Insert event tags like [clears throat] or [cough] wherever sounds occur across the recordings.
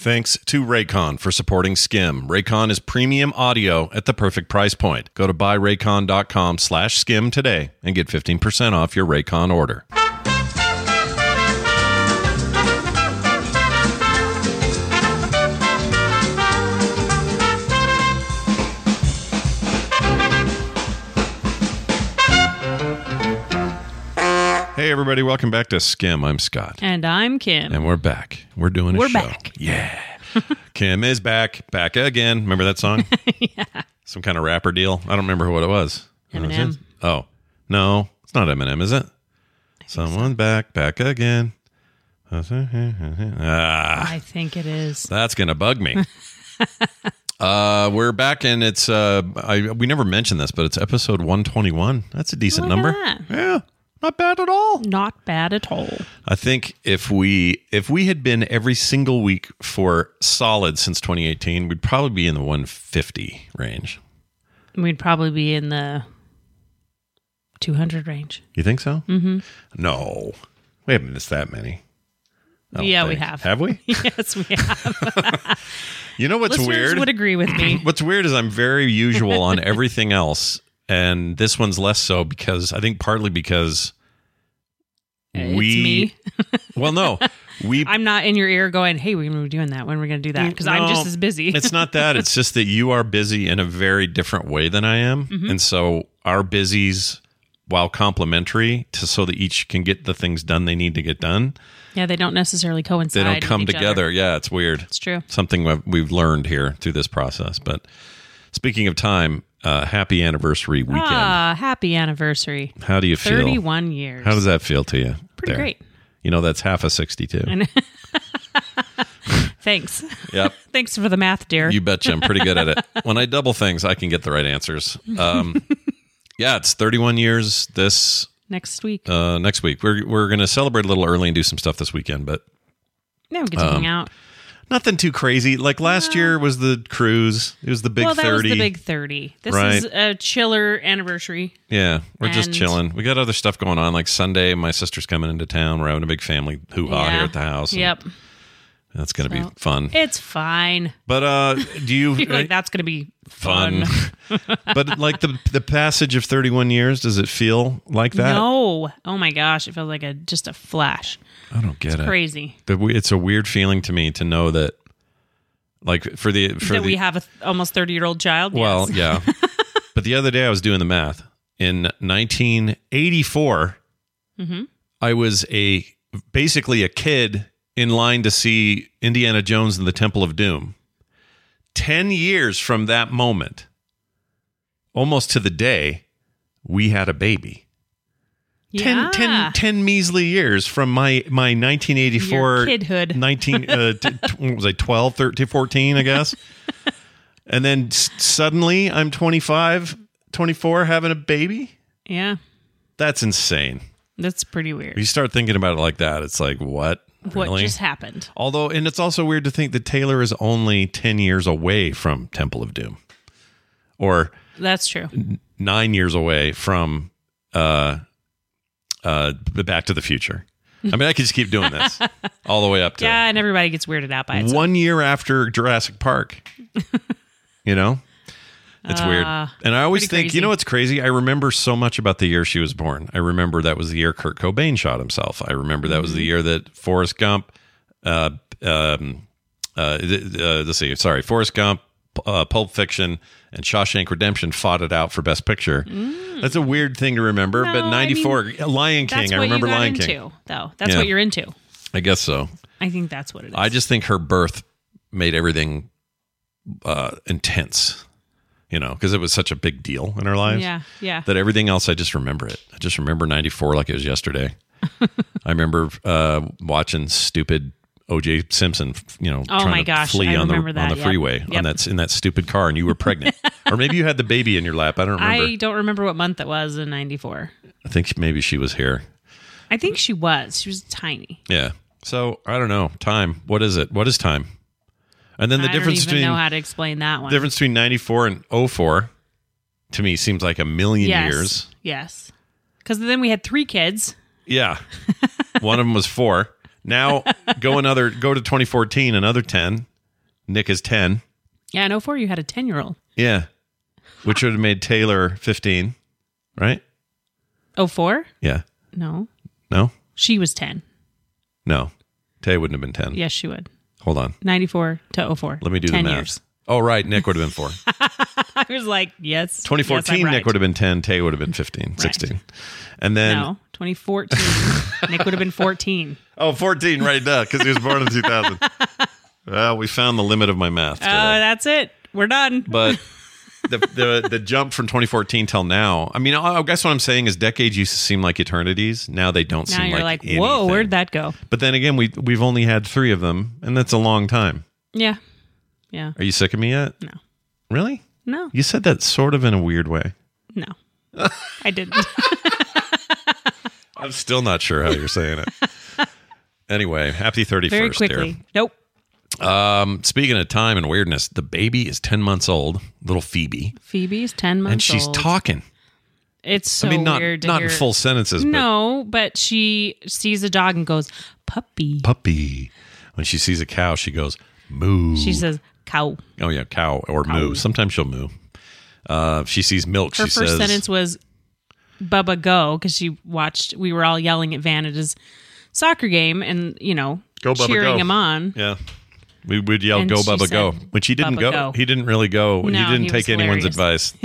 Thanks to Raycon for supporting Skim. Raycon is premium audio at the perfect price point. Go to buyraycon.com slash skim today and get 15% off your Raycon order. Everybody, welcome back to Skim. I'm Scott. And I'm Kim. And we're back. We're doing a We're show. back. Yeah. [laughs] Kim is back. Back again. Remember that song? [laughs] yeah. Some kind of rapper deal. I don't remember what it was. Eminem. Oh, no. It's not Eminem, is it? Someone back, back again. Ah, I think it is. that's going to bug me. [laughs] uh, we're back and it's, uh, I, we never mentioned this, but it's episode 121. That's a decent Look number. Yeah. Not bad at all. Not bad at all. I think if we if we had been every single week for solid since 2018, we'd probably be in the 150 range. We'd probably be in the 200 range. You think so? Mm-hmm. No, we haven't missed that many. I don't Yeah, we have. Have we? [laughs] yes, we have. [laughs] You know what's Listeners weird? would agree with me. [clears throat] What's weird is I'm very usual on everything else, and this one's less so because I think partly because It's we. me. well, no, [laughs] we. I'm not in your ear going, hey, we're going to be doing that. When we're going to do that? Because I'm just as busy. it's not [laughs] that. It's just that you are busy in a very different way than I am. Mm-hmm. And so our busies, while complementary to so that each can get the things done they need to get done, yeah, they don't necessarily coincide. they don't come together. other. Yeah, it's weird. It's true. Something we've- we've learned here through this process. But speaking of time, uh, happy anniversary weekend. Ah, happy anniversary. How do you feel? 31 years. How does that feel to you? Pretty there? great. You know, that's half a 62. [laughs] Thanks. Yep. [laughs] Thanks for the math, dear. You betcha. I'm pretty good at it. [laughs] When I double things, I can get the right answers. Um, yeah, it's 31 years this Next week. uh, next week. We're we're going to celebrate a little early and do some stuff this weekend, but yeah, we get to um, hang out. Nothing too crazy. Like last year was the cruise. It was the big well, that 30. was the big 30. This Right. is a chiller anniversary. yeah, we're just and- chilling. We got other stuff going on. Like Sunday, my sister's coming into town. We're having a big family hoo ha Yeah. here at the house. and Yep. That's going to So- be fun. It's fine. But uh, do you [laughs] like, that's going to be fun. fun? [laughs] but like the the passage of 31 years, does it feel like that? No. Oh my gosh. It feels like a just a flash. I don't get it. Crazy. The It's a weird feeling to me to know that, like for the for that the we have a th- almost 30 year old child. well, Yes. yeah. [laughs] but the other day I was doing the math. In 1984, Mm-hmm. I was a basically a kid in line to see Indiana Jones and the Temple of Doom. Ten years from that moment, almost to the day, we had a baby. 10, yeah. 10, 10 measly years from my, my 1984 Your kidhood. [laughs] 19 uh, t- t- what was I 12 13 14 I guess [laughs] and then s- suddenly I'm 25 24 having a baby Yeah. that's insane That's pretty weird. you start thinking about it like that it's like what what just happened? although and it's also weird to think that Taylor is only 10 years away from Temple of Doom or That's true. 9 years away from uh uh the Back to the Future I mean I could just keep doing this [laughs] all the way up to Yeah, and everybody gets weirded out by it. so- one year after Jurassic Park. [laughs] you know? It's weird. And I always Uh, think, you know what's crazy? I remember so much about the year she was born. I remember that was the year Kurt Cobain shot himself. I remember that was the Mm-hmm. year that Forrest Gump, uh, um, uh, uh, let's see, sorry, Forrest Gump, uh, Pulp Fiction, and Shawshank Redemption fought it out for Best Picture. That's a weird thing to remember, but Mm. No, I mean, 94, Lion King, I remember Lion into, King. though. That's Yeah. what you're into. I guess so. I think that's what it is. I just think her birth made everything uh, intense, you know, because it was such a big deal in our lives. yeah, yeah. That everything else, I just remember it. I just remember 94 like it was yesterday. [laughs] I remember uh, watching stupid OJ Simpson, you know, Oh trying my to gosh, flee I on the, on the yep. freeway on that, in that stupid car and you were pregnant. [laughs] or maybe you had the baby in your lap. I don't remember. I don't remember what month it was in '94. I think maybe she was here. I think she was. She was tiny. Yeah. So I don't know. Time. What is it? What is time? And then the I difference between know how to explain that one. difference between 94 and 04 to me seems like a million yes, years. Yes. Because then we had three kids. Yeah. [laughs] One of them was 4. Now [laughs] go another go to 2014 another 10. Nick is 10. Yeah, in 04 you had a 10 year old. Yeah. Which would have made Taylor 15, right? 04? Yeah. No. No? She was 10. No. Tay wouldn't have been 10. Yes, she would. Hold on. 94 to 04. Let me do the math. years. Oh, right. Nick would have been 4. [laughs] I was like, yes. 2014 yes, I'm Nick would have been 10, Tay would have been 15, 16. And then No, 2014. [laughs] Nick would have been 14. Oh, 14 right now because he was born in 2000. [laughs] well, we found the limit of my math. Oh, today. that's it. We're done. but the, the the jump from 2014 till now. I mean, I guess what I'm saying is decades used to seem like eternities. Now they don't now seem you're like, like, whoa, anything. where'd that go? But then again, we we've only had three of them, and that's a long time. Yeah. Yeah. Are you sick of me yet? No. Really? No. You said that sort of in a weird way. No. [laughs] I didn't. [laughs] I'm still not sure how you're saying it. Anyway, happy 31st, Very dear. quickly. Nope. Um, speaking of time and weirdness, the baby is 10 months old, little Phoebe, Phoebe's 10 months old. and she's old. talking. It's so I mean, not weird to not hear. in full sentences, but No, but she sees a dog and goes, puppy. puppy. When she sees a cow, she goes moo. She says, cow. "Oh yeah, cow or moo." Sometimes she'll moo. Uh, she sees milk. Her she first says, sentence was, Bubba, go, because she watched, we were all yelling at Van at his soccer game and, you know, Go, Bubba, cheering go. him on. "Yeah." We would yell, And "Go, Bubba, said, go!" Which he didn't go. go." He didn't really go. he didn't he take anyone's advice. [laughs]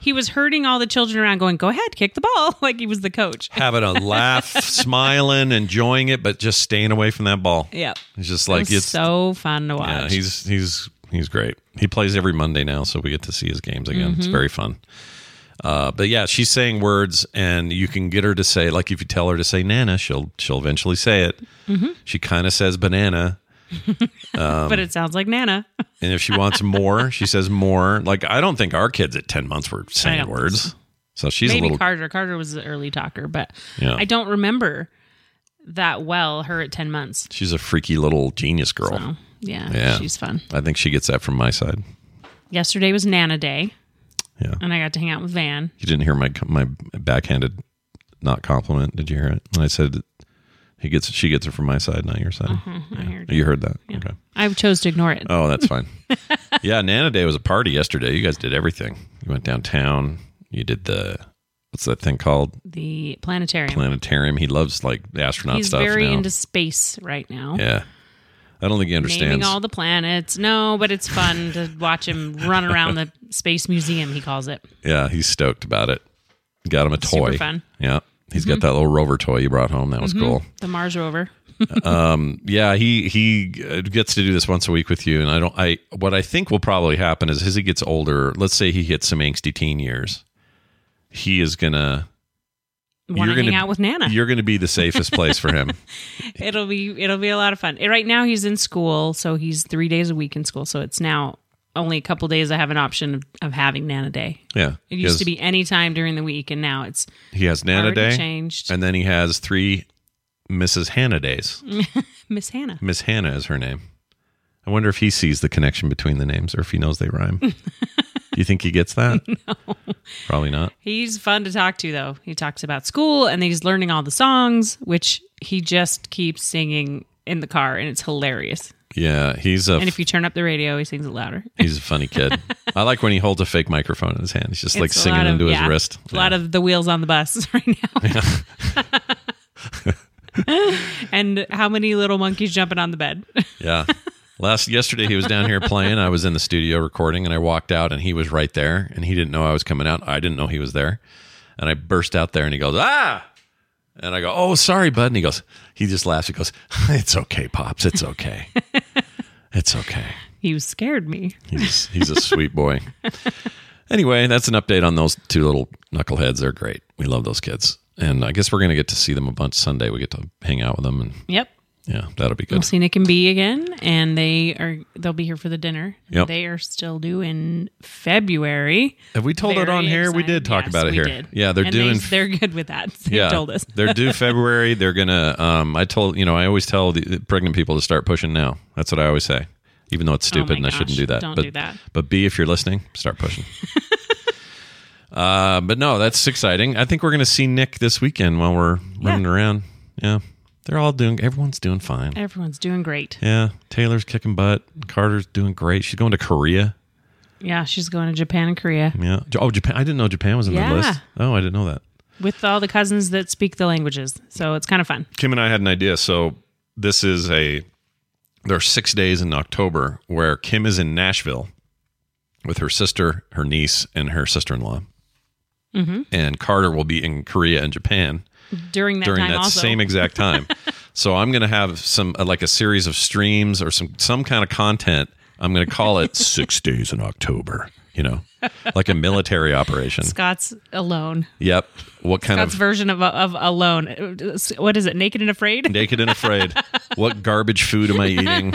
He was hurting all the children around, going, go ahead, kick the ball, [laughs] like he was the coach. [laughs] Having a laugh, smiling, enjoying it, but just staying away from that ball. Yep. It's just It like was it's so fun to watch. Yeah, he's he's he's great. He plays every Monday now, so we get to see his games again. Mm-hmm. It's very fun. Uh, but yeah, she's saying words, and you can get her to say like if you tell her to say "nana," she'll she'll eventually say it. Mm-hmm. She kind of says "banana," [laughs] but it sounds like Nana. [laughs] and if she wants more, she says "more." Like I don't think our kids at ten months were saying words, so she's Maybe a little. Carter. Carter was the early talker, but Yeah. I don't remember that well. Her at ten months. She's a freaky little genius girl. So yeah, Yeah. she's fun. I think she gets that from my side. Yesterday was Nana Day, Yeah, and I got to hang out with Van. you didn't hear my my backhanded not compliment. Did you hear it? When I said he gets she gets it from my side, not your side. Mm-hmm, I heard. You heard that? Okay. I chose to ignore it. Oh, that's fine. [laughs] yeah, Nana Day was a party yesterday. You guys did everything. You went downtown. You did the what's that thing called? the planetarium. Planetarium. He loves like the astronaut He's stuff very now. into space right now. yeah. I don't think he understands. Naming all the planets. No, but it's fun to [laughs] watch him run around the [laughs] space museum. He calls it. yeah, he's stoked about it. Got him a Super toy. fun. Yeah. He's got mm-hmm. that little rover toy you brought home. That was mm-hmm. cool. The Mars rover. [laughs] Um, yeah, he he uh, gets to do this once a week with you, and I don't. I what I think will probably happen is as he gets older. Let's say he hits some angsty teen years, he is gonna. Want to hang out with Nana. You're gonna be the safest place for him. [laughs] It'll be it'll be a lot of fun. Right now he's in school, so he's three days a week in school. So it's now only a couple days I have an option of, of having Nana Day. Yeah, It used has- to be any time during the week, and now it's He has Nana Day, changed. and then he has three Mrs. Hannah days. [laughs] Miss Hannah. Miss Hannah is her name. I wonder if he sees the connection between the names, or if he knows they rhyme. Do [laughs] you think he gets that? [laughs] no, probably not. He's fun to talk to, though. He talks about school, and he's learning all the songs, which he just keeps singing in the car, and it's hilarious. Yeah, he's a And if you turn up the radio, he sings it louder. [laughs] he's a funny kid. I like when he holds a fake microphone in his hand. He's just like It's a singing lot of- into his yeah, wrist. A lot of the wheels on the bus [laughs] right now. [laughs] and how many little monkeys jumping on the bed? Yeah. Last yesterday he was down here playing. I was in the studio recording and I walked out and he was right there and he didn't know I was coming out. I didn't know he was there. And I burst out there and he goes, "Ah!" And I go, "Oh, sorry, bud." And he goes, he just laughs. He goes, "It's okay, pops. It's okay. It's okay." you scared me. He's he's a sweet boy. Anyway, that's an update on those two little knuckleheads. They're great. We love those kids. And I guess we're going to get to see them a bunch Sunday. We get to hang out with them and Yep. Yeah, that'll be good. We'll Nick and B again, and they are they'll be here for the dinner. Yep. They are still due in February. Have we told it on Very here? We did talk Yes, about it here. did. Yeah, they're And doing They, are good with that. [laughs] They yeah, told us. [laughs] they're due February. They're gonna. Um, I told you know I always tell the pregnant people to start pushing now. That's what I always say, even though it's Oh stupid and I shouldn't do that. don't but, do that. But B, if you're listening, start pushing. [laughs] uh, but no, that's exciting. I think we're gonna see Nick this weekend while we're running around. Yeah, they're all doing. Everyone's doing fine. Everyone's doing great. Yeah, Taylor's kicking butt. Carter's doing great. She's going to Korea. Yeah, she's going to Japan and Korea Yeah. Oh, Japan. I didn't know Japan was in Yeah. the list. Oh, I didn't know that. with all the cousins that speak the languages. So it's kind of fun. Kim and I had an idea. So this is a there are six days in October where Kim is in Nashville with her sister, her niece, and her sister in law. Mm-hmm. And Carter will be in Korea and Japan During that during time that also. same exact [laughs] time. so I'm going to have some uh, like a series of streams or some some kind of content. I'm going to call it [laughs] Six Days in October. You know, like a military operation. Scott's alone. Yep. What kind of Scott's of version of of alone. What is it? Naked and afraid. naked and afraid. what garbage food am I [laughs] eating?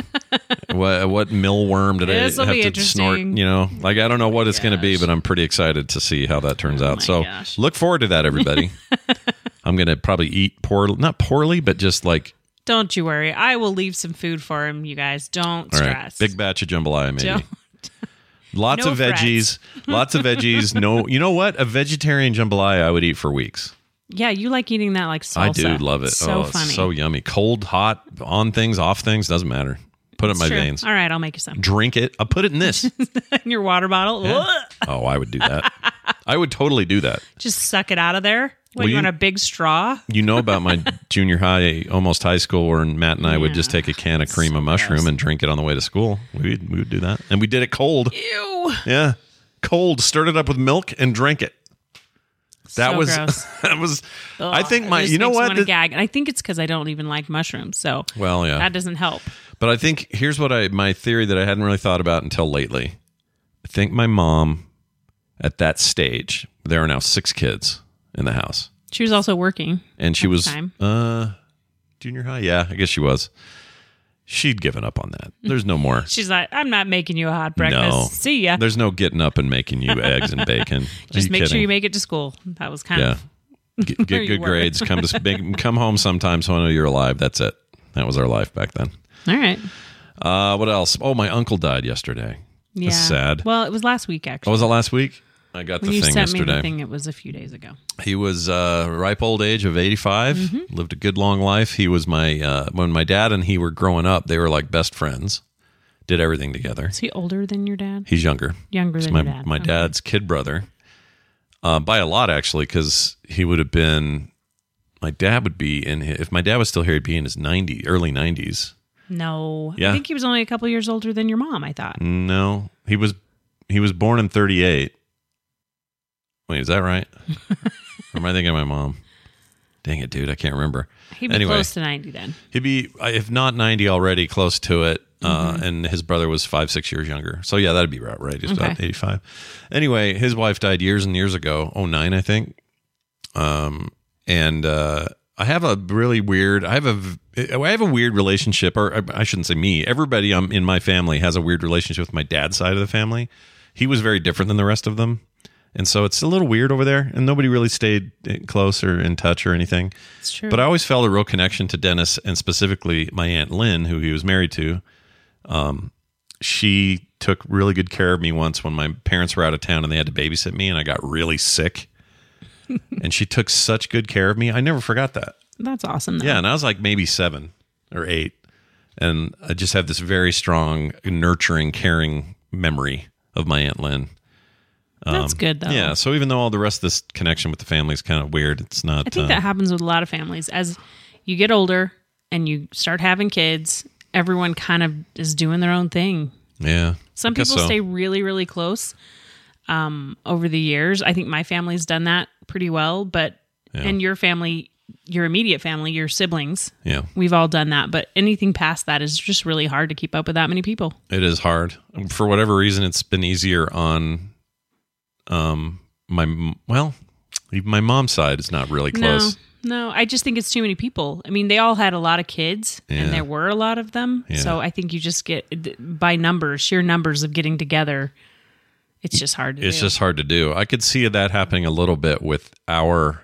what what mealworm did This'll I have to snort? You know, like I don't know what it's going to be, but I'm pretty excited to see how that turns out. So gosh. look forward to that, everybody. I'm going to probably eat poorly, not poorly, but just like Don't you worry. I will leave some food for him. You guys don't all right, stress. big batch of jambalaya, maybe. Don't- [laughs] Lots No of veggies, [laughs] lots of veggies. No, you know what? A vegetarian jambalaya I would eat for weeks. Yeah, you like eating that like salsa. I do love it. So oh, funny. it's so yummy. Cold, hot, on things, off things, doesn't matter. Put it in my True. veins. All right, I'll make you some. Drink it. I'll put it in this. [laughs] In your water bottle. Ugh. Oh, I would do that. I would totally do that. Just suck it out of there. What, Well, you you- want a big straw? You know about my [laughs] junior high, almost high school, where Matt and I would just take a can of cream of mushroom and drink it on the way to school. We would, we would do that, and we did it cold. Ew. Yeah, cold. Stirred it up with milk and drank it. That So was gross. [laughs] that was. I think my. You know what? The- gag. And I think it's because I don't even like mushrooms. So well, yeah. that doesn't help. But I think here's what I my theory that I hadn't really thought about until lately. I think my mom, at that stage, there are now six kids in the house. She was also working. and she was uh junior high? Yeah i guess she was. She'd given up on that. There's no more. She's like, I'm not making you a hot breakfast. no. See ya. there's no getting up and making you eggs and bacon. [laughs] Just make sure you make it to school. That was kind yeah. of get, [laughs] get good grades. Come to [laughs] come home sometime so i know you're alive. That's it. That was our life back then. All right. uh what else? Oh my uncle died yesterday. Yeah. That's sad. Well, it was last week oh, actually. was it last week i got when the you thing sent me yesterday the thing, it was a few days ago. He was uh, ripe old age of 85, Mm-hmm. lived a good long life. He was my, uh, when my dad and he were growing up, they were like best friends, did everything together. Is he older than your dad? He's younger. Younger He's than my, your dad. my Okay. dad's kid brother uh, by a lot, actually, because he would have been, my dad would be in, his, if my dad was still here, he'd be in his 90, early 90s. No. Yeah. I think he was only a couple years older than your mom, I thought. No, he was, he was born in 38. Wait, is that right? [laughs] or am I thinking of my mom? Dang it, dude. I can't remember. He'd be Anyway. close to 90 then. He'd be, if not 90 already, close to it. Uh, Mm-hmm. and his brother was five, six years younger. So, yeah, that'd be right. right. He's about 85. Anyway, his wife died years and years ago, 09, I think. Um, and uh, I have a really weird, I have a, I have a weird relationship, or I- I shouldn't say me. Everybody um, in my family has a weird relationship with my dad's side of the family. He was very different than the rest of them. And so it's a little weird over there, and nobody really stayed eh, close or in touch or anything. It's true. But I always felt a real connection to Dennis and specifically my Aunt Lynn, who he was married to. Um, she took really good care of me once when my parents were out of town and they had to babysit me and I got really sick. [laughs] and she took such good care of me. I never forgot that. That's awesome. Though. Yeah. And I was like maybe seven or eight. and I just have this very strong, nurturing, caring memory of my aunt Lynn. That's good though. Um, Yeah, so even though all the rest of this connection with the family is kind of weird, it's not. I think uh, that happens with a lot of families. As you get older and you start having kids, everyone kind of is doing their own thing. yeah. Some people so. stay really, really close um, over the years. I think my family's done that pretty well, but Yeah. and your family, your immediate family, your siblings, Yeah, we've all done that. But anything past that is just really hard to keep up with that many people. it is hard for whatever reason. It's been easier on, um, my well, my mom's side is not really close. No, no, I just think it's too many people. I mean, they all had a lot of kids, Yeah. and there were a lot of them. Yeah. So I think you just get by numbers, sheer numbers of getting together. It's just hard to It's do. just hard to do. I could see that happening a little bit with our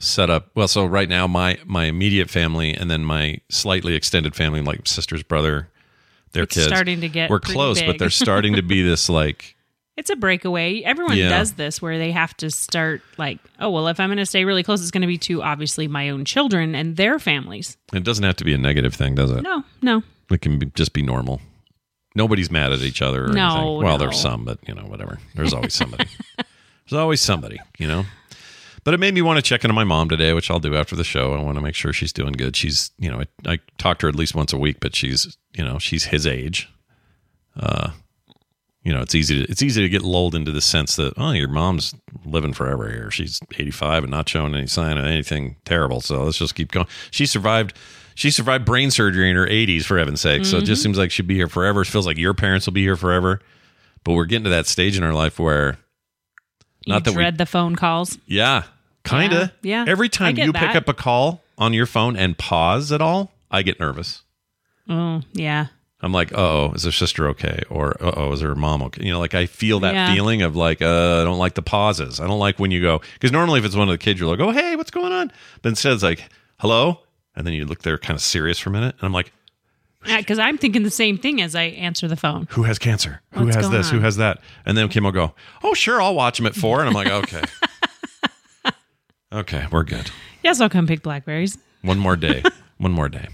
setup. Well, so right now my my immediate family and then my slightly extended family, like sister's brother, their It's kids, starting to get we're close, but they're [laughs] starting to be this like It's a breakaway. Everyone Yeah. does this where they have to start like, oh well, if I'm going to stay really close, it's going to be to obviously my own children and their families. it doesn't have to be a negative thing, does it? No, no, It can be, just be normal. Nobody's mad at each other or No, anything. Well, no. there's some, but you know, whatever. There's always [laughs] somebody. there's always somebody, you know. But it made me want to check into my mom today, which I'll do after the show. I want to make sure she's doing good. She's, you know, I, I talk to her at least once a week, but she's, you know, she's his age. Uh, you know, it's easy to it's easy to get lulled into the sense that oh, your mom's living forever here. She's 85 and not showing any sign of anything terrible. So let's just keep going. She survived. She survived brain surgery in her 80s, for heaven's sake. So it just mm-hmm. seems like she'd be here forever. It feels like your parents will be here forever. But we're getting to that stage in our life where, you not that we dread the phone calls. yeah, kind of. Yeah, yeah. Every time you pick up a call on your phone and pause at all, I get nervous. Oh yeah, I'm like, oh, is her sister okay? Or oh, is her mom okay? You know, like I feel that Yeah. feeling of like, uh, I don't like the pauses. I don't like when you go because normally if it's one of the kids, you're like, oh, hey, what's going on? But instead it's like, hello, and then you look there kind of serious for a minute, and I'm like, because I'm thinking the same thing as I answer the phone. who has cancer? Who What's has this? Who has that? And then Kim will go, oh, sure, I'll watch him at four, and I'm like, okay, [laughs] okay, we're good. Yes, I'll come pick blackberries. One more day. [laughs] One more day.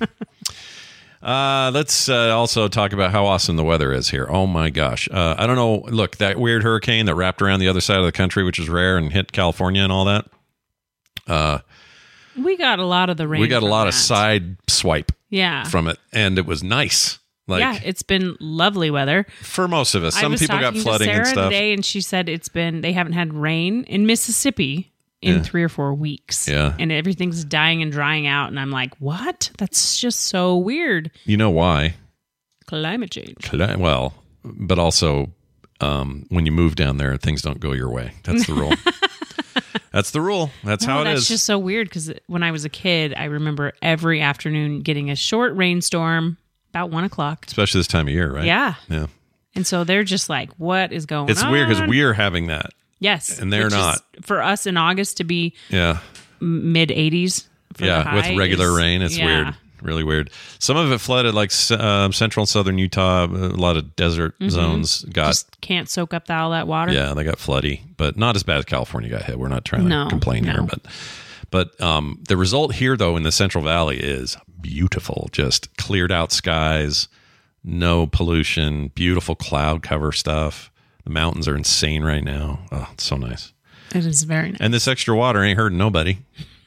Uh, let's uh, also talk about how awesome the weather is here. Oh my gosh. Uh, I don't know. Look, that weird hurricane that wrapped around the other side of the country, which is rare and hit California and all that. Uh, We got a lot of the rain. we got a lot of side swipe Yeah, from it, and it was nice. Like yeah, it's been lovely weather. for most of us, some people got flooding and stuff. today, and she said it's been they haven't had rain in Mississippi in Yeah. three or four weeks. Yeah. and everything's dying and drying out, and I'm like, what? That's just so weird. You know why? Climate change. Cli- Well, but also um, when you move down there, things don't go your way. That's the rule. [laughs] that's the rule. That's how it that's is. just so weird because when I was a kid, I remember every afternoon getting a short rainstorm about one o'clock. Especially this time of year, right? Yeah, Yeah. and so they're just like, "What is going It's on?" It's weird because we're having that. Yes, and they're not. for us in August to be Yeah. mid 80s. for the yeah. With regular is- rain. It's yeah. weird. Really weird. Some of it flooded like um, central and southern Utah. A lot of desert zones got. Mm-hmm. Just can't soak up all that water. yeah, they got floody, but not as bad as California got hit. We're not trying to No, complain here, but but um, the result here though in the Central Valley is beautiful. Just cleared out skies, no pollution, beautiful cloud cover stuff. The mountains are insane right now. Oh, it's so nice. It is very nice. And this extra water ain't hurting nobody. [laughs]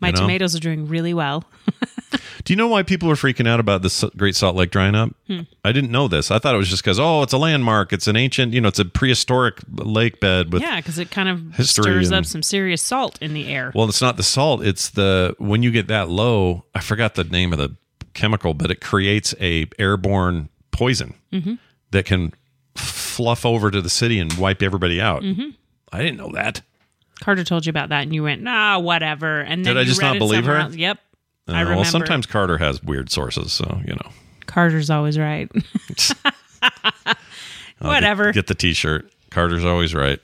My you know? tomatoes are doing really well. [laughs] Do you know why people are freaking out about this Great Salt Lake drying up? Hmm. I didn't know this. I thought it was just because, oh, it's a landmark. It's an ancient, you know, it's a prehistoric lake bed with. yeah, because it kind of history stirs up some serious salt in the air. Well, it's not the salt. It's the when you get that low. I forgot the name of the chemical, but it creates a airborne poison Mm-hmm. that can fluff over to the city and wipe everybody out. Mm-hmm. I didn't know that. Carter told you about that, and you went, nah, whatever. And then Did I just not believe her? else. Yep. Uh, I remember. well, sometimes Carter has weird sources, so you know. Carter's always right. [laughs] [laughs] Whatever. Get, get the T-shirt. Carter's always right.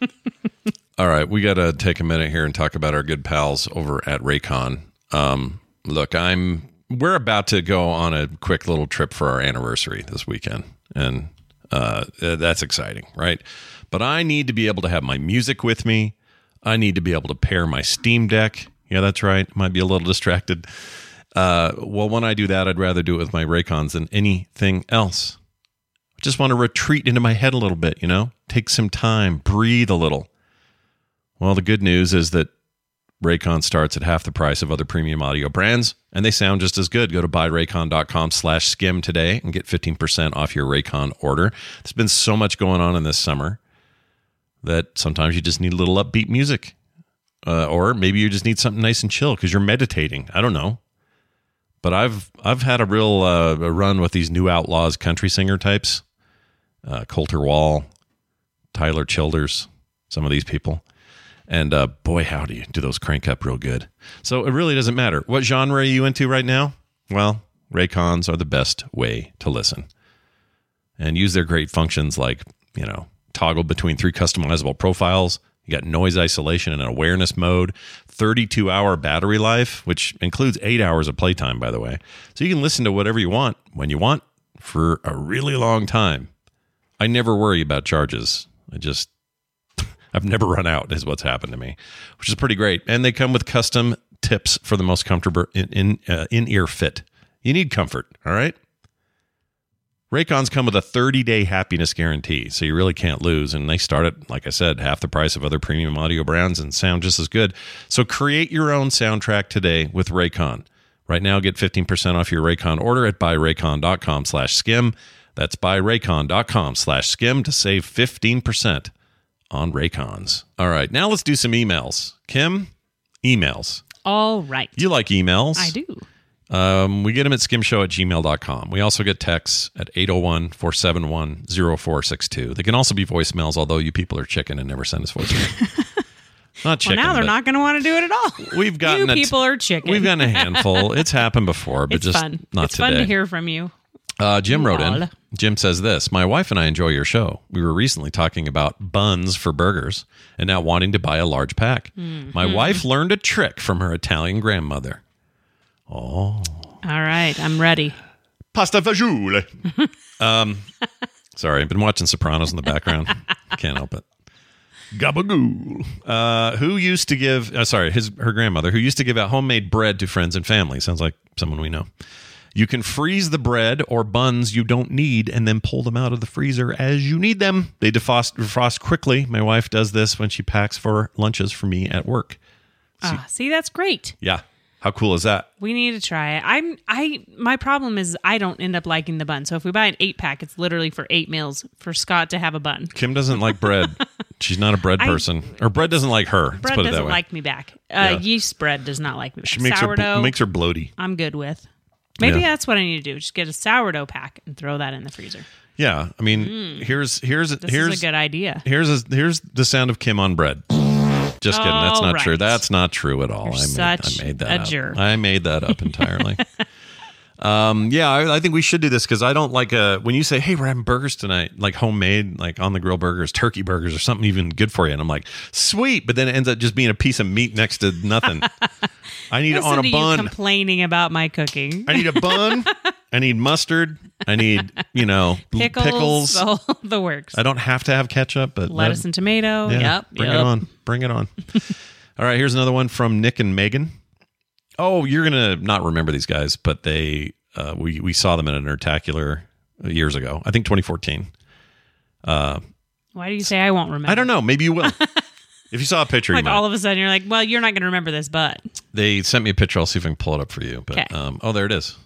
[laughs] All right, we got to take a minute here and talk about our good pals over at Raycon. Um, look, I'm we're about to go on a quick little trip for our anniversary this weekend, and uh, uh, that's exciting, right? But I need to be able to have my music with me. I need to be able to pair my Steam Deck. Yeah, that's right. Might be a little distracted. Uh, well, when I do that, I'd rather do it with my Raycons than anything else. I just want to retreat into my head a little bit, you know, take some time, breathe a little. Well, the good news is that Raycon starts at half the price of other premium audio brands, and they sound just as good. Go to buyraycon.com slash skim today and get 15% off your Raycon order. There's been so much going on in this summer that sometimes you just need a little upbeat music. Uh, or maybe you just need something nice and chill because you're meditating. I don't know. But I've I've had a real uh, run with these new outlaws country singer types, uh, Colter Wall, Tyler Childers, some of these people. And uh, boy, howdy, do those crank up real good. So it really doesn't matter. What genre are you into right now? Well, Raycons are the best way to listen. And use their great functions like, you know, toggle between three customizable profiles. You got noise isolation and awareness mode, 32 hour battery life, which includes eight hours of playtime, by the way. So you can listen to whatever you want when you want for a really long time. I never worry about charges. I just I've never run out, is what's happened to me, which is pretty great. And they come with custom tips for the most comfortable in in, uh, in ear fit. You need comfort, all right. Raycons come with a 30 day happiness guarantee, so you really can't lose. And they start at, like I said, half the price of other premium audio brands and sound just as good. So create your own soundtrack today with Raycon. Right now, get 15% off your Raycon order at buyraycon.com slash skim. That's buyraycon.com slash skim to save 15% on Raycons. All right, now let's do some emails. Kim, emails. All right. You like emails? I do. Um, we get them at skimshow at gmail.com. We also get texts at 801 471 0462. They can also be voicemails, although you people are chicken and never send us voicemails. [laughs] not Well, chicken. now they're not going to want to do it at all. We've gotten you a t- people are chicken. We've gotten a handful. [laughs] It's happened before, but it's just fun. not it's today. fun to hear from you. Uh, Jim wrote in. Jim says this My wife and I enjoy your show. We were recently talking about buns for burgers and now wanting to buy a large pack. Mm-hmm. My wife learned a trick from her Italian grandmother. Oh. All right, I'm ready. Pasta fagioli. [laughs] um, sorry, I've been watching Sopranos in the background. Can't help it. Gabagool. Uh, who used to give? Uh, sorry, his her grandmother who used to give out homemade bread to friends and family. Sounds like someone we know. You can freeze the bread or buns you don't need and then pull them out of the freezer as you need them. They defrost, defrost quickly. My wife does this when she packs for lunches for me at work. Ah, see, that's great. Yeah. How cool is that? We need to try it. I'm I my problem is I don't end up liking the bun. So if we buy an eight pack, it's literally for eight meals for Scott to have a bun. Kim doesn't like bread. [laughs] She's not a bread I- person. Or bread doesn't like her. Let's Bread put it that doesn't like me back. Uh, Yeah. Yeast bread does not like me back. she makes sourdough, her makes her bloaty. I'm good with. Maybe Yeah. that's what I need to do. Just get a sourdough pack and throw that in the freezer. Yeah, I mean, here's here's Mm. This here's is a good idea. here's a, here's the sound of Kim on bread. Just kidding. That's not true. That's not true at all. I made, I made that a up. jerk. I made that up entirely. [laughs] um, yeah, I, I think we should do this because I don't like uh when you say, "Hey, we're having burgers tonight," like homemade, like on the grill burgers, turkey burgers, or something even good for you, and I'm like, "Sweet," but then it ends up just being a piece of meat next to nothing. [laughs] I need it on a bun. complaining about my cooking. I need a bun. [laughs] I need mustard. I need, you know, Pickles, pickles. [laughs] The, the works. I don't have to have ketchup, but Lettuce that- and tomato. yeah, yep. bring yep. it on. Bring it on. All right, here's another one from Nick and Megan. Oh, you're gonna not remember these guys, but they uh, we we saw them in a Nerdtacular years ago. I think 2014. Why do you say I won't remember? I don't know. Maybe you will. [laughs] if you saw a picture, Like you might. all of a sudden, you're like, well, you're not going to remember this, but they sent me a picture. I'll see if I can pull it up for you. But um, oh, there it is.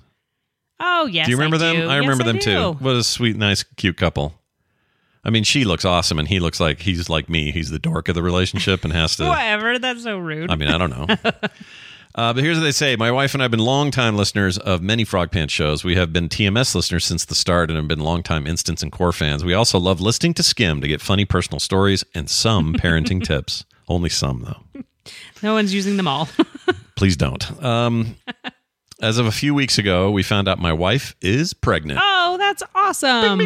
oh yes. do you remember them? do. I Yes, remember them do. too. What a sweet, nice, cute couple. I mean, she looks awesome, and he looks like he's like me. He's the dork of the relationship and has to. [laughs] Whatever. That's so rude. I mean, I don't know. [laughs] Uh, but here's what they say. My wife and I have been longtime listeners of many Frog Pants shows. We have been TMS listeners since the start and have been longtime Instance and Core fans. We also love listening to Skim to get funny personal stories and some [laughs] parenting tips. Only some, though. no one's using them all. [laughs] Please don't. Um, as of a few weeks ago, we found out my wife is pregnant. oh, that's awesome.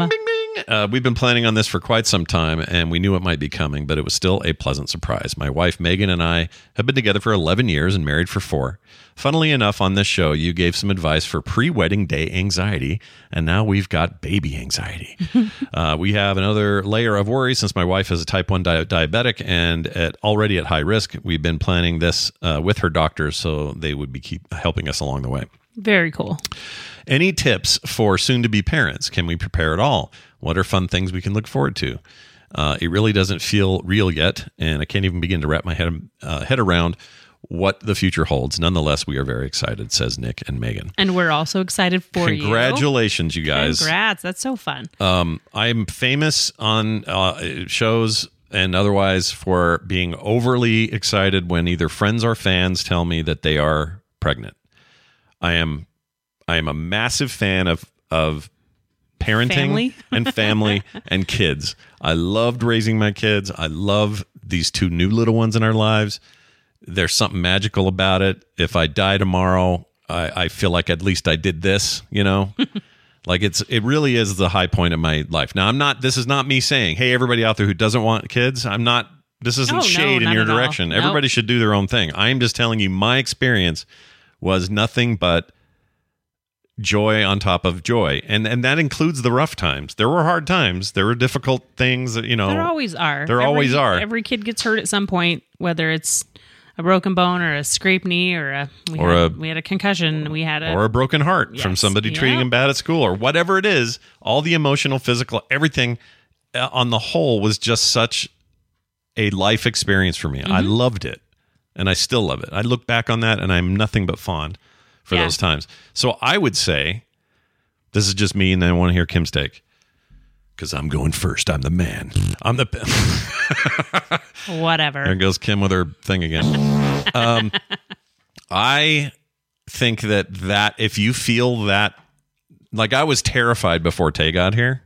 Uh, we've been planning on this for quite some time, and we knew it might be coming, but it was still a pleasant surprise. My wife, Megan, and I have been together for 11 years and married for four. Funnily enough, on this show, you gave some advice for pre wedding day anxiety, and now we've got baby anxiety. [laughs] uh, we have another layer of worry since my wife is a type 1 di- diabetic and at, already at high risk. We've been planning this uh, with her doctors so they would be keep helping us along the way. Very cool. Any tips for soon to be parents? Can we prepare at all? What are fun things we can look forward to? Uh, it really doesn't feel real yet, and I can't even begin to wrap my head, uh, head around what the future holds. Nonetheless, we are very excited, says Nick and Megan. And we're also excited for you. Congratulations, you guys. Congrats. That's so fun. Um, I'm famous on uh, shows and otherwise for being overly excited when either friends or fans tell me that they are pregnant. I am I am a massive fan of of parenting Family? [laughs] and family and kids. I loved raising my kids. I love these two new little ones in our lives. There's something magical about it. If I die tomorrow, I, I feel like at least I did this, you know? [laughs] like it's it really is the high point of my life. Now I'm not this is not me saying, hey, everybody out there who doesn't want kids, I'm not this isn't Oh, no, shade in your direction. Nope. Everybody should do their own thing. I'm just telling you my experience was nothing but joy on top of joy and and that includes the rough times there were hard times there were difficult things you know There always are. There always are. Every kid gets hurt at some point, whether it's a broken bone or a scraped knee or a we, Or had, a- we had a concussion. We had a or a broken heart from Yes. somebody treating him bad at school or whatever it is all the emotional physical everything uh, on the whole was just such a life experience for me i Mm-hmm. loved it and i still love it i look back on that and i'm nothing but fond for Yeah. those times so i would say this is just me and i want to hear kim's take because i'm going first i'm the man i'm the [laughs] whatever. There goes Kim with her thing again. [laughs] um, I think that that if you feel that, like I was terrified before Tay got here.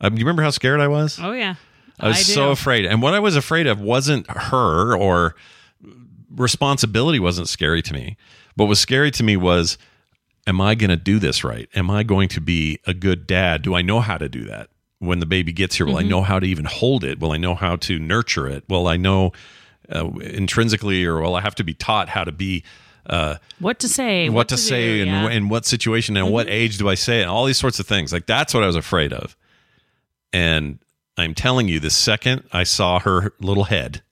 Um, you remember how scared I was? oh yeah, I was do. so afraid, and what I was afraid of wasn't her or responsibility wasn't scary to me. What was scary to me was, am I going to do this right? Am I going to be a good dad? Do I know how to do that? When the baby gets here, will I know how to even hold it? Will I know how to nurture it? Will I know uh, intrinsically, or will I have to be taught how to be uh, what to say, what, to, do, say, and yeah. in what situation, and what age do I say and all these sorts of things. Like that's what I was afraid of. And I'm telling you, the second I saw her little head,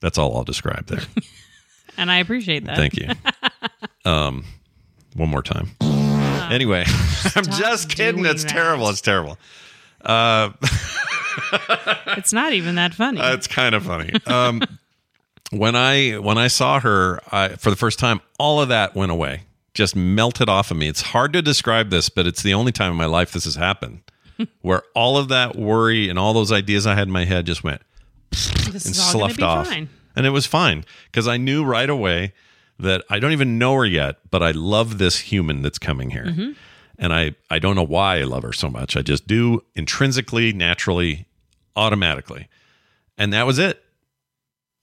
that's all I'll describe there. [laughs] and I appreciate that. Thank you. [laughs] Um, one more time. Anyway, [laughs] I'm just kidding. It's that. terrible. It's terrible. Uh, [laughs] It's not even that funny. it's kind of funny. Um, when I when I saw her I, for the first time, all of that went away, just melted off of me. It's hard to describe this, but it's the only time in my life this has happened, where all of that worry and all those ideas I had in my head just went this and is all going to sloughed off, fine. And it was fine because I knew right away that I don't even know her yet, but I love this human that's coming here. Mm-hmm. And I, I don't know why I love her so much. I just do intrinsically, naturally, automatically. And that was it.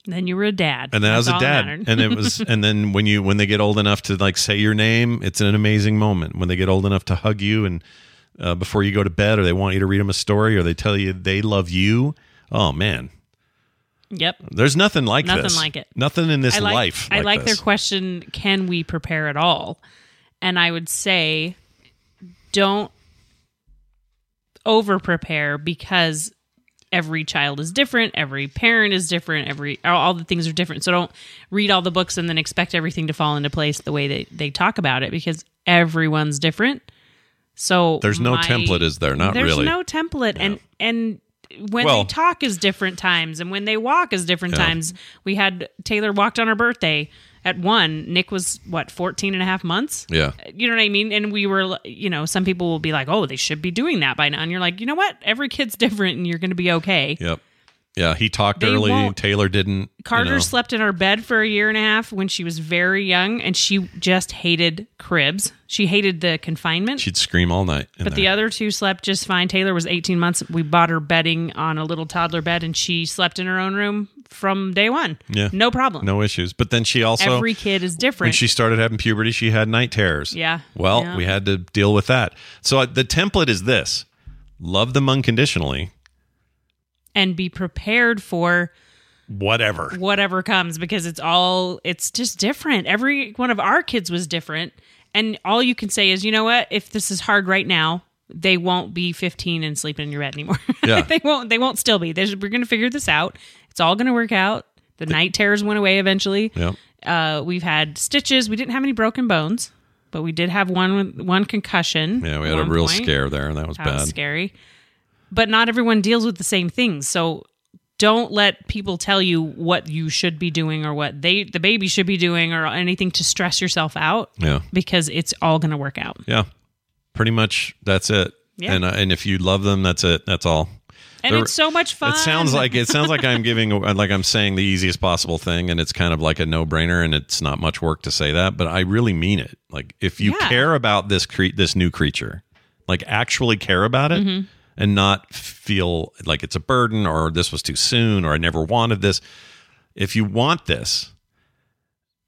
Then you were a dad. and then That's I was a dad, and it was, [laughs] and then when you when they get old enough to like say your name, it's an amazing moment. When they get old enough to hug you, and uh, before you go to bed, or they want you to read them a story, or they tell you they love you. Oh man, yep. there's nothing like Nothing this. like it. Nothing in this I like, life. I like this. their question, can we prepare at all? And I would say don't over prepare because every child is different, every parent is different, every all the things are different. So don't read all the books and then expect everything to fall into place the way they, they talk about it because everyone's different. So There's no my- template, is there? Not there's really. no template and and when Well- they talk is different times and when they walk is different Yeah. times. We had taylor walked on her birthday at one. Nick was what 14 and a half months? Yeah. you know what i mean? And we were you know some people will be like oh they should be doing that by now. And you're like you know what? Every kid's [laughs] different and you're going to be okay. Yep. Yeah. He talked They early. won't- Taylor didn't. you Carter know. slept in our bed for a year and a half when she was very young, and she just hated cribs. She hated the confinement. She'd scream all night. But the other two slept just fine. Taylor was 18 months. We bought her bedding on a little toddler bed, and she slept in her own room from day one. Yeah. No problem. no issues. But then she also Every kid is different. when she started having puberty, she had night terrors. Yeah. Well, Yeah. we had to deal with that. So uh, the template is this: love them unconditionally. And be prepared for Whatever. whatever comes because it's all, it's just different. Every one of our kids was different. And all you can say is, you know what? If this is hard right now, they won't be 15 and sleeping in your bed anymore. [laughs] Yeah. they won't. They won't still be. There's, we're going to figure this out. It's all going to work out. The night terrors went away eventually. Yep. Uh, we've had stitches. We didn't have any broken bones, but we did have one one concussion. Yeah, we had a real point. scare there, and that was That bad. was scary. But not everyone deals with the same things. So don't let people tell you what you should be doing or what they the baby should be doing or anything to stress yourself out Yeah, because it's all going to work out. yeah. Pretty much that's it. Yeah. And uh, and if you love them, that's it. That's all. And it's so much fun. It sounds like it sounds like I'm giving like I'm saying the easiest possible thing, and it's kind of like a no brainer, and it's not much work to say that, but I really mean it. Like if you Yeah. care about this cre- this new creature, like actually care about it, Mm-hmm. And not feel like it's a burden or this was too soon or I never wanted this. If you want this,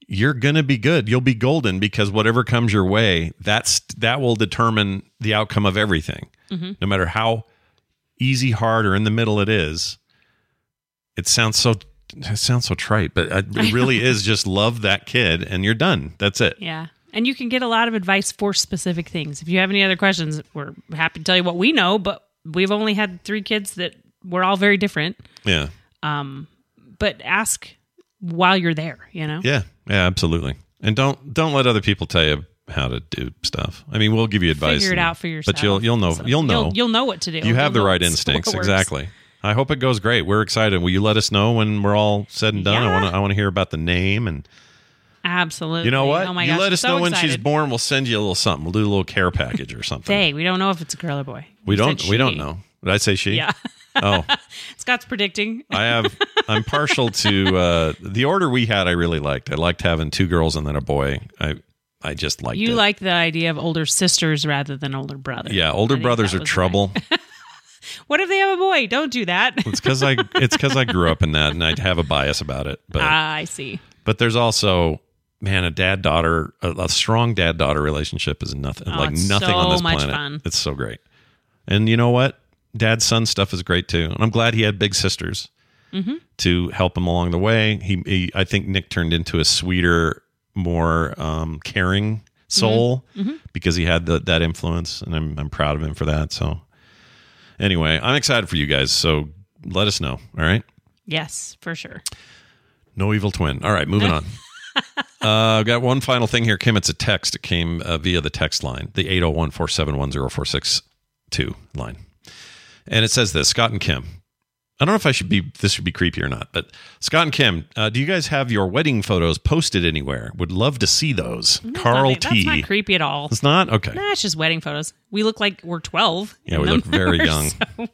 you're gonna be good. You'll be golden because whatever comes your way, that's that will determine the outcome of everything. Mm-hmm. No matter how easy, hard, or in the middle it is. It sounds so it sounds so trite, but it [laughs] really is just love that kid and you're done. That's it. Yeah. And you can get a lot of advice for specific things. If you have any other questions, we're happy to tell you what we know, but we've only had three kids that were all very different. Yeah. Um, but ask while you're there, you know? Yeah. Yeah, absolutely. And don't don't let other people tell you how to do stuff. I mean, we'll give you advice. Figure it and- out for yourself. But you'll you'll know So you'll know. You'll, you'll know what to do. you have You'll the right instincts. Exactly. I hope it goes great. We're excited. Will you let us know when we're all said and done? I want to I want to hear about the name and Absolutely. you know what? Oh my you gosh, let us so know when she's born. We'll send you a little something. We'll do a little care package or something. Hey, we don't know if it's a girl or boy. we You don't we don't know. Did I say she? Yeah. Oh, [laughs] Scott's predicting. I have. I'm partial to uh, the order we had. I really liked. I liked having two girls and then a boy. I I just liked You it. like the idea of older sisters rather than older brothers. yeah, older brothers are trouble. [laughs] What if they have a boy? Don't do that. It's because I it's because I grew up in that and I have a bias about it. But Ah, I see. but there's also man a dad daughter a, a strong dad daughter relationship is nothing Oh, like nothing on this planet. fun. It's so great. And you know what? Dad son stuff is great too. And I'm glad he had big sisters Mm-hmm. to help him along the way. He, he I think Nick turned into a sweeter, more um, caring soul Mm-hmm. because he had the, that influence, and I'm I'm proud of him for that. So anyway, I'm excited for you guys. So let us know. All right. Yes, for sure. No evil twin. All right, moving [laughs] on. [laughs] Uh, I've got one final thing here, Kim. It's a text. It came uh, via the text line, the 801 471 0462 line. And it says this Scott and Kim. I don't know if I should be, this should be creepy or not, but Scott and Kim, uh, do you guys have your wedding photos posted anywhere? Would love to see those. Carl not, T. That's not creepy at all. It's not? Okay. Nah, it's just wedding photos. We look like we're 12. Yeah, we look very young. [laughs] So-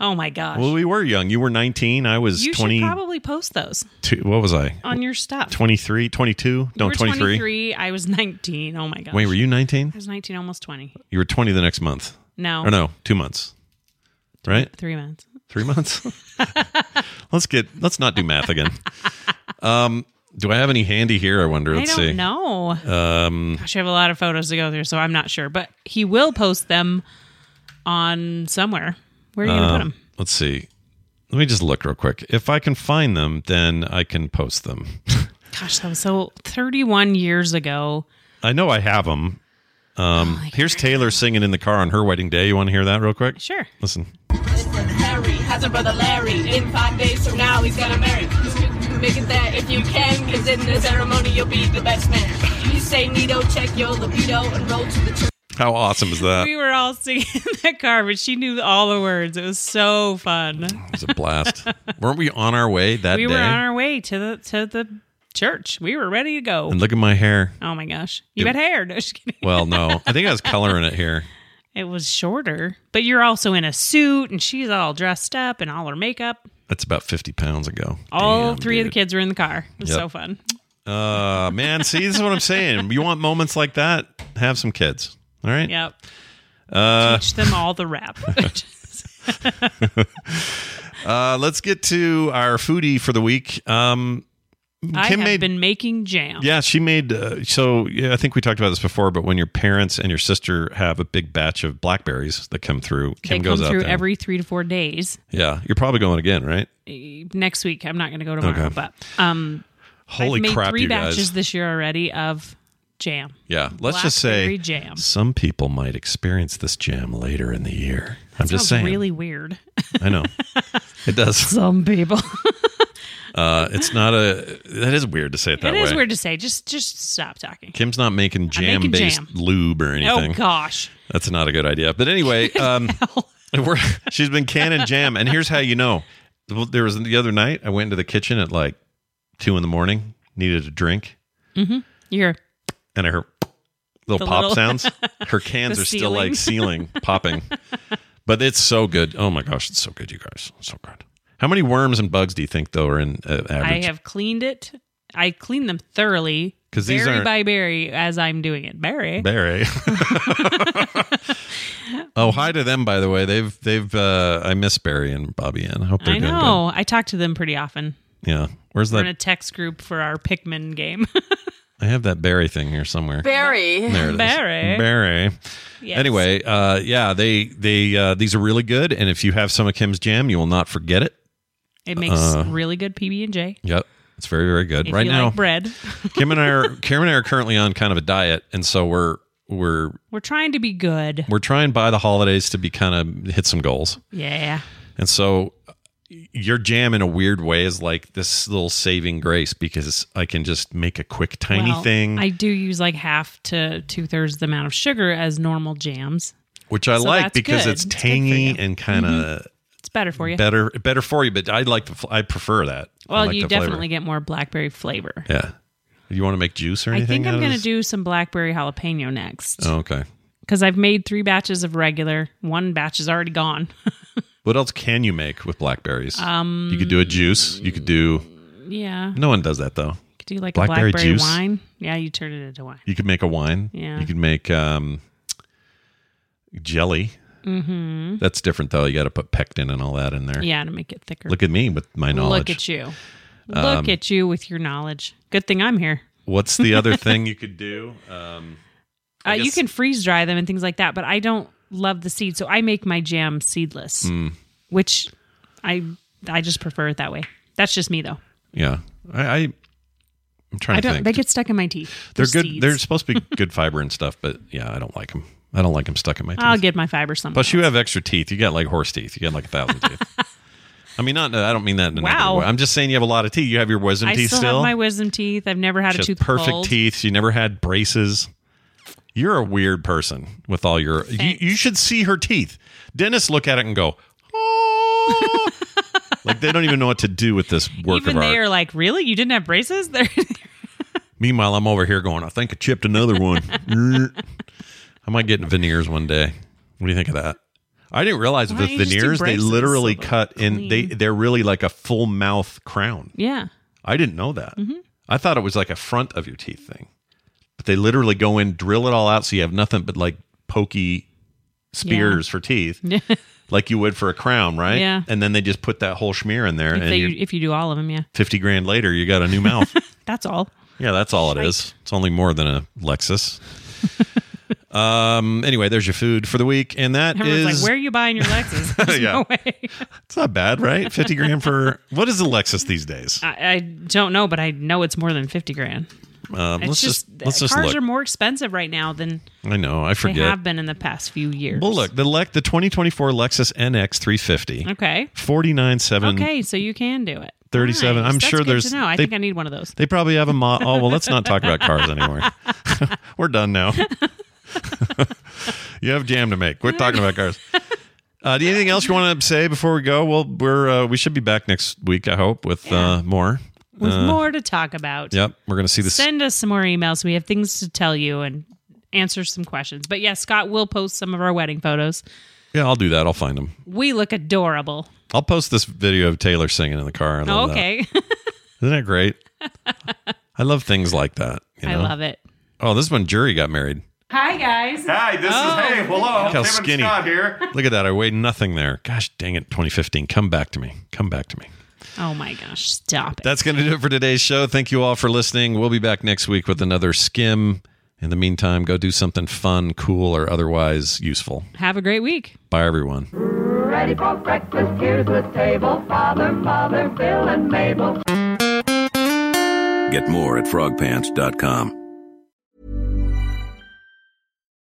oh my gosh. Well, we were young. You were 19. I was you 22. should probably post those What was I? on your stuff. 23, 22? You No, were 23. 23. I was 19. Oh my gosh. Wait, were you 19? I was 19, almost 20. You were 20 the next month. No. Or no, two months. Right? Three months. Three months? [laughs] [laughs] let's get let's not do math again. Um do I have any handy here? I wonder. Let's I don't see. know. Um Gosh, I have a lot of photos to go through, so I'm not sure. But he will post them on somewhere. Where are you going to uh, put them? let's see. Let me just look real quick. If I can find them, then I can post them. [laughs] Gosh, that was so 31 years ago. I know I have them. Um, here's Taylor singing in the car on her wedding day. You want to hear that real quick? Sure. Listen. Harry has a brother Larry. In five days from now, he's gonna marry. Make it there if you can, cause in the ceremony, you'll be the best man. You say Nito, check your libido, and roll to the church. How awesome is that? We were all singing in that car, but she knew all the words. It was so fun. It was a blast. Weren't we on our way that we day? were on our way to the to the church. We were ready to go. and look at my hair. Oh my gosh. You It- had hair. [laughs] No, just kidding. Well, no. I think I was coloring it here. It was shorter, but you're also in a suit and she's all dressed up and all her makeup. That's about 50 pounds ago. All Damn, three of the kids were in the car. It was Yep. so fun. Uh, man, see, this is what I'm saying. You want moments like that? Have some kids. All right. Yep. Uh, Teach them all the rap. [laughs] [laughs] uh, let's get to our foodie for the week. Um, I Kim have made- been making jam. yeah, she made. Uh, so yeah, I think we talked about this before. But when your parents and your sister have a big batch of blackberries that come through, Kim they goes through there. every three to four days. yeah, you're probably going again, right? Next week, I'm not going to go tomorrow, Okay. but um, Holy I've made crap, three you batches guys! this year already of jam. Yeah, let's just say jam. some people might experience this jam later in the year. I'm just saying. really weird. I know [laughs] it does. Some people. [laughs] Uh, it's not a. That is weird to say it that It way. is weird to say. Just just stop talking. Kim's not making jam making based jam. lube or anything. Oh gosh. That's not a good idea. But anyway, [laughs] um, [laughs] we're, she's been canning jam, and here's how you know. There was the other night. I went into the kitchen at like two in the morning, needed a drink, Mm-hmm. You're and I heard little The pop little- sounds. [laughs] Her cans are still like ceiling. sealing, popping. But it's so good. Oh my gosh, it's so good, you guys. So good. How many worms and bugs do you think though are in uh, I have cleaned it. I clean them thoroughly. 'Cause these berry aren't- by berry as I'm doing it. Berry. berry. [laughs] oh, hi to them by the way. They've they've uh I miss Barry and Bobby Ann. I hope they're good. I doing know. I talk to them pretty often. Yeah. Where's We're in a text group for our Pikmin game. [laughs] I have that Barry thing here somewhere. Barry. There it is. Barry. Barry. Yes. Anyway, uh, yeah, they they uh, these are really good, and if you have some of Kim's jam, you will not forget it. It makes uh, really good PB and J. Yep, it's very very good. If right you now, like bread, [laughs] Kim and I are Kim and I are currently on kind of a diet, and so we're we're we're trying to be good. we're trying by the holidays to be kind of hit some goals, Yeah. and so your jam in a weird way is like this little saving grace because I can just make a quick tiny Well, thing, I do use like half to two thirds the amount of sugar as normal jams. which I so like because good. it's It's tangy. Mm-hmm. and kind of It's better for you. better better for you. But I like the I prefer that. Well, like you flavor. definitely get more blackberry flavor. Yeah. You want to make juice or anything? I think I'm going to do some blackberry jalapeno next Oh, okay. because I've made three batches of regular. One batch is already gone. [laughs] What else can you make with blackberries? Um, you could do a juice. You could do. yeah. No one does that though. Could do like Blackberry a blackberry juice? wine. Yeah, you turn it into wine. You could make a wine. Yeah. You could make um, jelly. Mm-hmm. That's different though. You got to put pectin and all that in there. Yeah, to make it thicker. Look at me with my knowledge. Look at you. Look at you with your knowledge. Good thing I'm here. What's the other [laughs] thing you could do? Um, Uh, you can freeze dry them and things like that, but I don't love the seed, so I make my jam seedless, Hmm. which I I just prefer it that way. That's just me though. yeah. I, I I'm trying I to don't. think. They get stuck in my teeth. they're They're good. seeds. They're supposed to be [laughs] good fiber and stuff, but yeah, I don't like them. I don't like them stuck in my teeth. I'll get my fiber somewhere. Plus, you have extra teeth. You got like horse teeth. You got like a thousand teeth. [laughs] I mean, not. I don't mean that in a Wow. negative way. I'm just saying you have a lot of teeth. You have your wisdom I teeth still, still. have my wisdom teeth. I've never had She a tooth perfect pulled. teeth. You never had braces. You're a weird person with all your. You, you should see her teeth. Dentists look at it and go, "Oh," like they don't even know what to do with this work Even of They're like, really? You didn't have braces? [laughs] They're Meanwhile, I'm over here going, I think I chipped another one. [laughs] I might get veneers one day. What do you think of that? I didn't realize Why with don't you just do veneers they braces literally so they're cut in. They clean? they're really like a full mouth crown. yeah. I didn't know that. Mm-hmm. I thought it was like a front of your teeth thing, but they literally go in, drill it all out, so you have nothing but like pokey spears for teeth, [laughs] like you would for a crown, right? Yeah. And then they just put that whole schmear in there, If, and they, you if you do all of them, yeah. fifty grand later, you got a new mouth. [laughs] That's all. Yeah, that's all it is. It's only more than a Lexus. [laughs] um. Anyway, there's your food for the week, and that Everyone's is like, where are you buying your Lexus? [laughs] Yeah. no way. it's not bad, right? Fifty grand for what is a Lexus these days? I, I don't know, but I know it's more than 50 grand. Um, let's just, just, let's just cars look. are more expensive right now than I know. I they forget. have been in the past few years. Well, look the Lex, the 2024 Lexus NX 350, Okay. 49.7, Okay, so you can do it. 37. Nice. I'm That's sure there's- know. I they- think I need one of those. They probably have a mo- Oh well, let's not talk about cars anymore. [laughs] [laughs] We're done now. [laughs] you have jam to make. Quit talking about cars. Uh, do you anything else you want to say before we go? Well, we're uh, we should be back next week. I hope with uh, more. With more to talk about. Yep, we're gonna see this. Send us some more emails. We have things to tell you and answer some questions. But yeah, Scott will post some of our wedding photos. Yeah, I'll do that. I'll find them. We look adorable. I'll post this video of Taylor singing in the car. Love that. okay. [laughs] isn't that great? I love things like that. you I love it. Oh, this is when Jury got married. Hi, guys. Hi, this Oh. is hey, hello. Look how Tim skinny. and Scott here. Look at that. I weighed nothing there. Gosh dang it, 2015. Come back to me. Come back to me. Oh my gosh, stop it. That's going to do it for today's show. Thank you all for listening. We'll be back next week with another skim. In the meantime, go do something fun, cool, or otherwise useful. Have a great week. Bye, everyone. Ready for breakfast, here's the table. Father, Mother, Bill, and Mabel. Get more at frogpants.com.